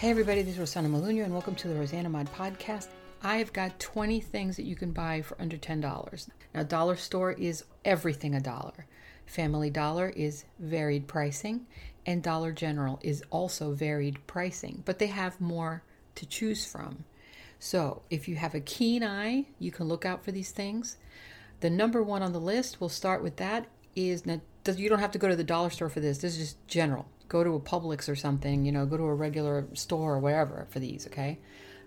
Hey everybody, this is Rosanna Maluno and welcome to the Rosanna Mod Podcast. I've got 20 things that you can buy for under $10. Now, Dollar Store is everything a dollar. Family Dollar is varied pricing, and Dollar General is also varied pricing, but they have more to choose from. So, if you have a keen eye, you can look out for these things. The number one on the list, we'll start with that, is now, you don't have to go to the dollar store for this. This is just general go to a Publix or something, you know, go to a regular store or wherever for these, okay?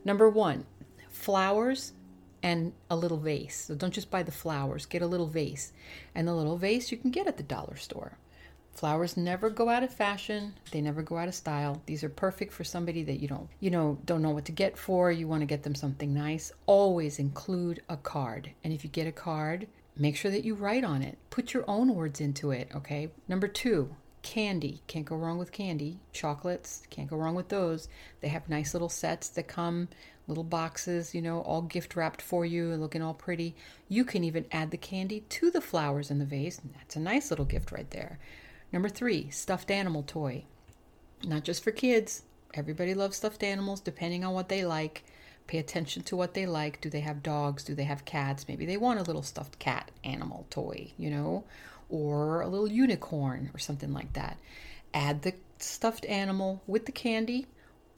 Number one, flowers and a little vase. So don't just buy the flowers, get a little vase. And the little vase you can get at the dollar store. Flowers never go out of fashion. They never go out of style. These are perfect for somebody that you don't, you know, don't know what to get for. You want to get them something nice. Always include a card. And if you get a card, make sure that you write on it. Put your own words into it, okay? Number 2, candy. Can't go wrong with candy. Chocolates can't go wrong with those. They have nice little sets that come little boxes you know all gift wrapped for you and looking all pretty. You can even add the candy to the flowers in the vase that's a nice little gift right there. Number three stuffed animal toy. Not just for kids. Everybody loves stuffed animals depending on what they like. Pay attention to what they like. Do they have dogs? Do they have cats? Maybe they want a little stuffed cat animal toy you know or a little unicorn or something like that. Add the stuffed animal with the candy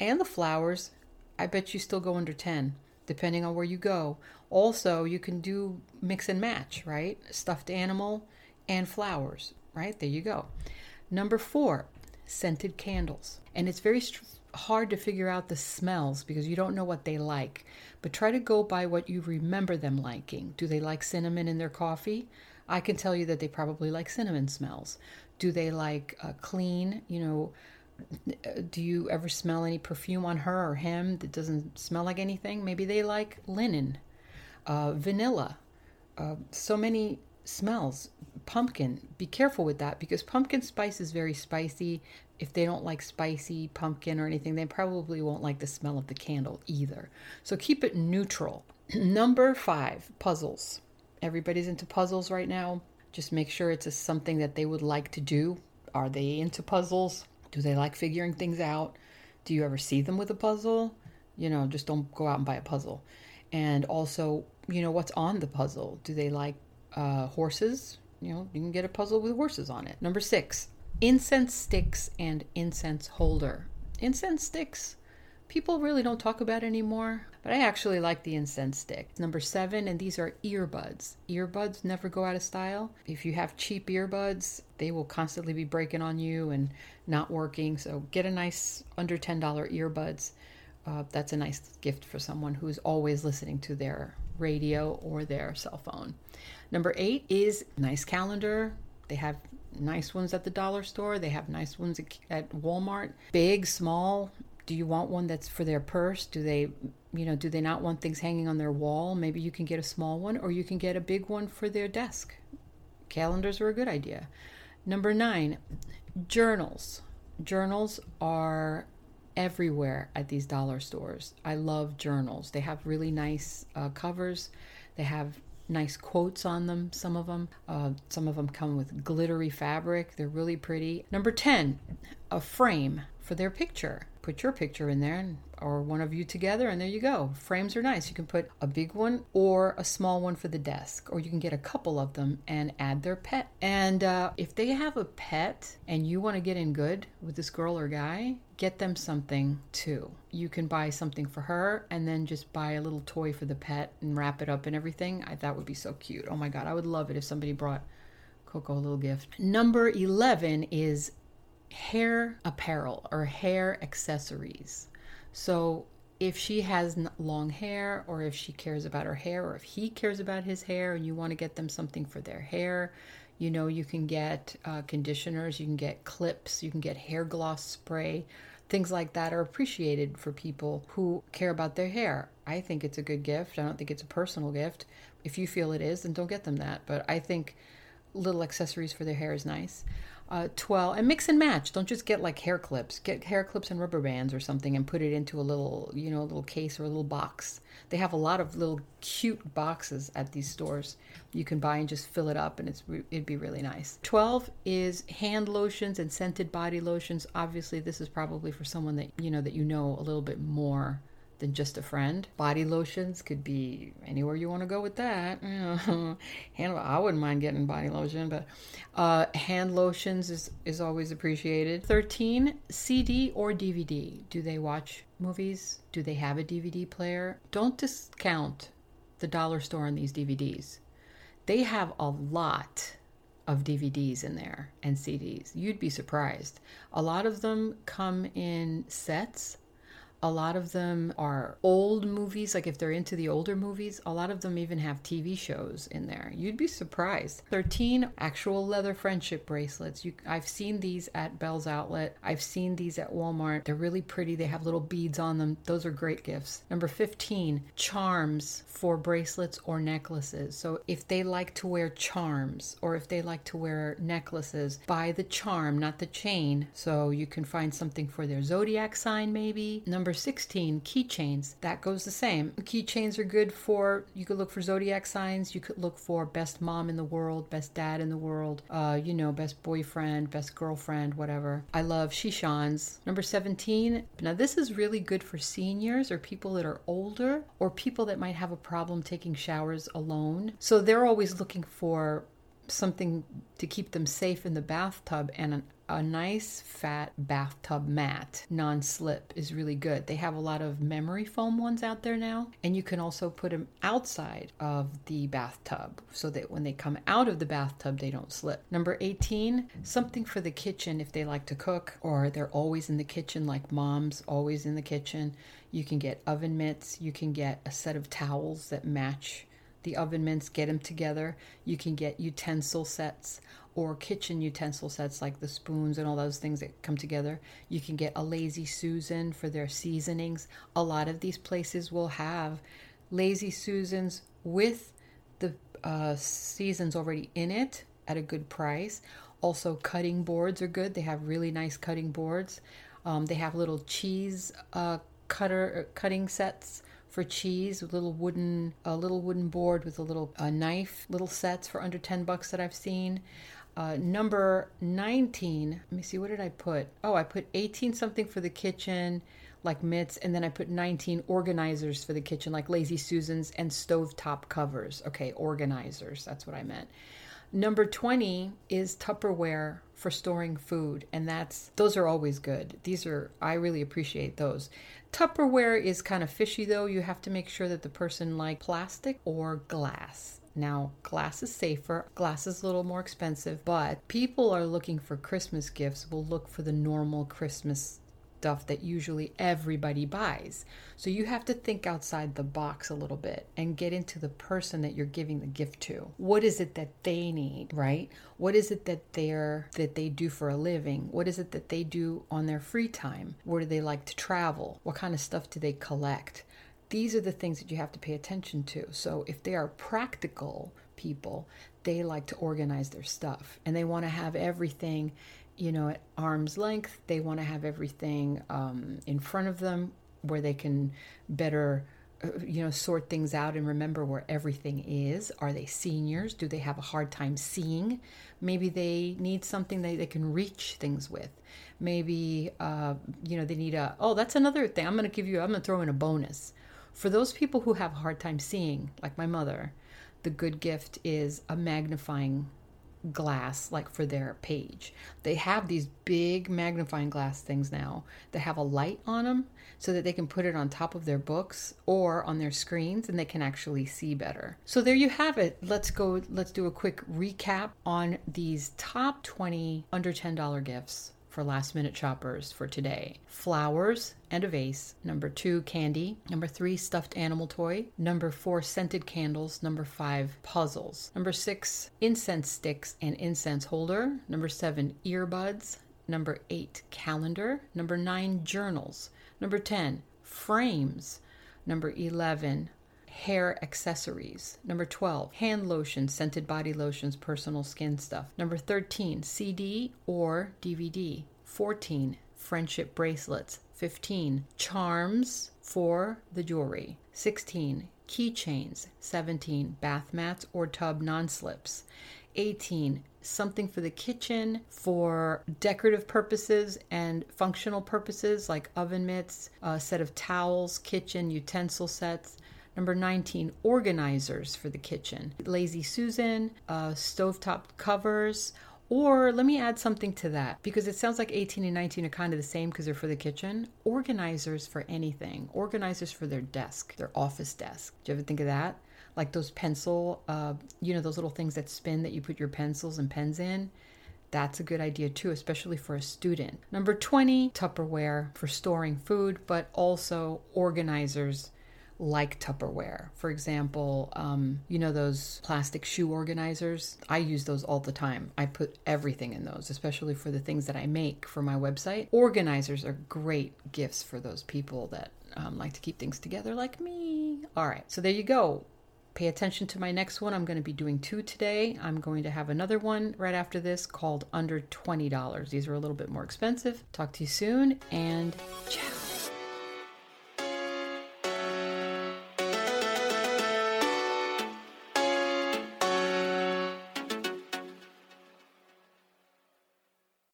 and the flowers. I bet you still go under 10 depending on where you go. Also, you can do mix and match, right? Stuffed animal and flowers, right? There you go. Number 4, scented candles. And it's very st- hard to figure out the smells because you don't know what they like. But try to go by what you remember them liking. Do they like cinnamon in their coffee? I can tell you that they probably like cinnamon smells. Do they like uh, clean, you know, do you ever smell any perfume on her or him that doesn't smell like anything? Maybe they like linen, uh, vanilla, uh, so many smells. Pumpkin, be careful with that because pumpkin spice is very spicy. If they don't like spicy pumpkin or anything, they probably won't like the smell of the candle either. So keep it neutral. Number five, puzzles. Everybody's into puzzles right now. Just make sure it's a, something that they would like to do. Are they into puzzles? Do they like figuring things out? Do you ever see them with a puzzle? You know, just don't go out and buy a puzzle. And also, you know, what's on the puzzle? Do they like uh, horses? You know, you can get a puzzle with horses on it. Number six, incense sticks and incense holder. Incense sticks people really don't talk about anymore, but I actually like the incense stick. Number seven, and these are earbuds. Earbuds never go out of style. If you have cheap earbuds, they will constantly be breaking on you and not working. So get a nice under $10 earbuds. Uh, that's a nice gift for someone who's always listening to their radio or their cell phone. Number eight is nice calendar. They have nice ones at the dollar store. They have nice ones at Walmart. Big, small, do you want one that's for their purse? Do they you know do they not want things hanging on their wall? Maybe you can get a small one or you can get a big one for their desk. Calendars are a good idea. Number nine journals. Journals are everywhere at these dollar stores. I love journals. They have really nice uh, covers. They have nice quotes on them some of them uh, some of them come with glittery fabric. They're really pretty. Number 10 a frame for their picture put your picture in there and, or one of you together and there you go. Frames are nice. You can put a big one or a small one for the desk or you can get a couple of them and add their pet. And uh, if they have a pet and you want to get in good with this girl or guy get them something too. You can buy something for her and then just buy a little toy for the pet and wrap it up and everything. I, that would be so cute. Oh my god i would love it if somebody brought Coco a little gift. Number 11 is hair apparel or hair accessories. So if she has long hair or if she cares about her hair or if he cares about his hair and you want to get them something for their hair, You know, you can get uh, conditioners, you can get clips, you can get hair gloss spray. Things like that are appreciated for people who care about their hair. I think it's a good gift. I don't think it's a personal gift. If you feel it is, then don't get them that. But I think little accessories for their hair is nice uh, 12 and mix and match. Don't just get like hair clips. Get hair clips and rubber bands or something and put it into a little you know a little case or a little box. They have a lot of little cute boxes at these stores. You can buy and just fill it up and it's it'd be really nice. 12 is hand lotions and scented body lotions. Obviously this is probably for someone that you know that you know a little bit more than just a friend. Body lotions could be anywhere you want to go with that. hand, I wouldn't mind getting body lotion, but uh, hand lotions is, is always appreciated. 13, CD or DVD. Do they watch movies? Do they have a DVD player? Don't discount the dollar store on these DVDs. They have a lot of DVDs in there and CDs. You'd be surprised. A lot of them come in sets a lot of them are old movies, like if they're into the older movies, a lot of them even have TV shows in there. You'd be surprised. 13 actual leather friendship bracelets. You, I've seen these at Bealls Outlet. I've seen these at Walmart. They're really pretty. They have little beads on them. Those are great gifts. Number 15, charms for bracelets or necklaces. So if they like to wear charms or if they like to wear necklaces, buy the charm, not the chain. So you can find something for their zodiac sign maybe. Number 16, keychains. That goes the same. Keychains are good for, you could look for zodiac signs, you could look for best mom in the world, best dad in the world, uh, you know, best boyfriend, best girlfriend, whatever. I love Shishans. Number 17, now this is really good for seniors or people that are older or people that might have a problem taking showers alone. So they're always looking for something to keep them safe in the bathtub and an a nice fat bathtub mat, non slip, is really good. They have a lot of memory foam ones out there now, and you can also put them outside of the bathtub so that when they come out of the bathtub, they don't slip. Number 18, something for the kitchen if they like to cook or they're always in the kitchen, like mom's always in the kitchen. You can get oven mitts, you can get a set of towels that match the oven mints, get them together. You can get utensil sets or kitchen utensil sets like the spoons and all those things that come together. You can get a Lazy Susan for their seasonings. A lot of these places will have Lazy Susans with the uh, seasons already in it at a good price. Also, cutting boards are good. They have really nice cutting boards. Um, they have little cheese uh, cutter uh, cutting sets for cheese, a little wooden a little wooden board with a little a knife, little sets for under ten bucks that I've seen. Uh, number 19, let me see, what did I put? Oh, I put 18 something for the kitchen, like mitts, and then I put 19 organizers for the kitchen, like Lazy Susans and stovetop covers. Okay, organizers, that's what I meant. Number 20 is Tupperware for storing food, and that's those are always good. These are I really appreciate those. Tupperware is kind of fishy though. You have to make sure that the person like plastic or glass. Now, glass is safer, glass is a little more expensive, but people are looking for Christmas gifts will look for the normal Christmas stuff that usually everybody buys. So you have to think outside the box a little bit and get into the person that you're giving the gift to. What is it that they need, right? What is it that they're that they do for a living? What is it that they do on their free time? Where do they like to travel? What kind of stuff do they collect? these are the things that you have to pay attention to. So if they are practical people, they like to organize their stuff and they want to have everything, you know, at arm's length. They want to have everything um, in front of them where they can better uh, you know sort things out and remember where everything is. Are they seniors? Do they have a hard time seeing? Maybe they need something that they can reach things with. Maybe uh, you know they need a oh that's another thing. I'm going to give you i'm going to throw in a bonus. For those people who have a hard time seeing, like my mother, the good gift is a magnifying glass like for their page. They have these big magnifying glass things now that have a light on them so that they can put it on top of their books or on their screens and they can actually see better. So there you have it. Let's go let's do a quick recap on these top 20 under $10 gifts for last minute shoppers for today. Flowers and a vase. Number two, candy. Number three, stuffed animal toy. Number four, scented candles. Number five, puzzles. Number six, incense sticks and incense holder. Number seven, earbuds. Number eight, calendar. Number nine, journals. Number 10, frames. Number 11, hair accessories. Number 12, hand lotions, scented body lotions, personal skin stuff. Number 13, CD or DVD. 14, friendship bracelets. 15, charms for the jewelry. 16, keychains. 17, bath mats or tub non slips. 18, something for the kitchen for decorative purposes and functional purposes like oven mitts, a set of towels, kitchen utensil sets. Number 19, organizers for the kitchen. Lazy Susan, uh, stovetop covers, or let me add something to that because it sounds like 18 and 19 are kind of the same because they're for the kitchen. Organizers for anything, organizers for their desk, their office desk. Do you ever think of that? Like those pencil, uh, you know, those little things that spin that you put your pencils and pens in. That's a good idea too, especially for a student. Number 20, Tupperware for storing food, but also organizers like Tupperware. For example, um, you know those plastic shoe organizers? I use those all the time. I put everything in those, especially for the things that I make for my website. Organizers are great gifts for those people that um, like to keep things together, like me. All right, so there you go. Pay attention to my next one. I'm going to be doing two today. I'm going to have another one right after this called Under $20. These are a little bit more expensive. Talk to you soon and ciao.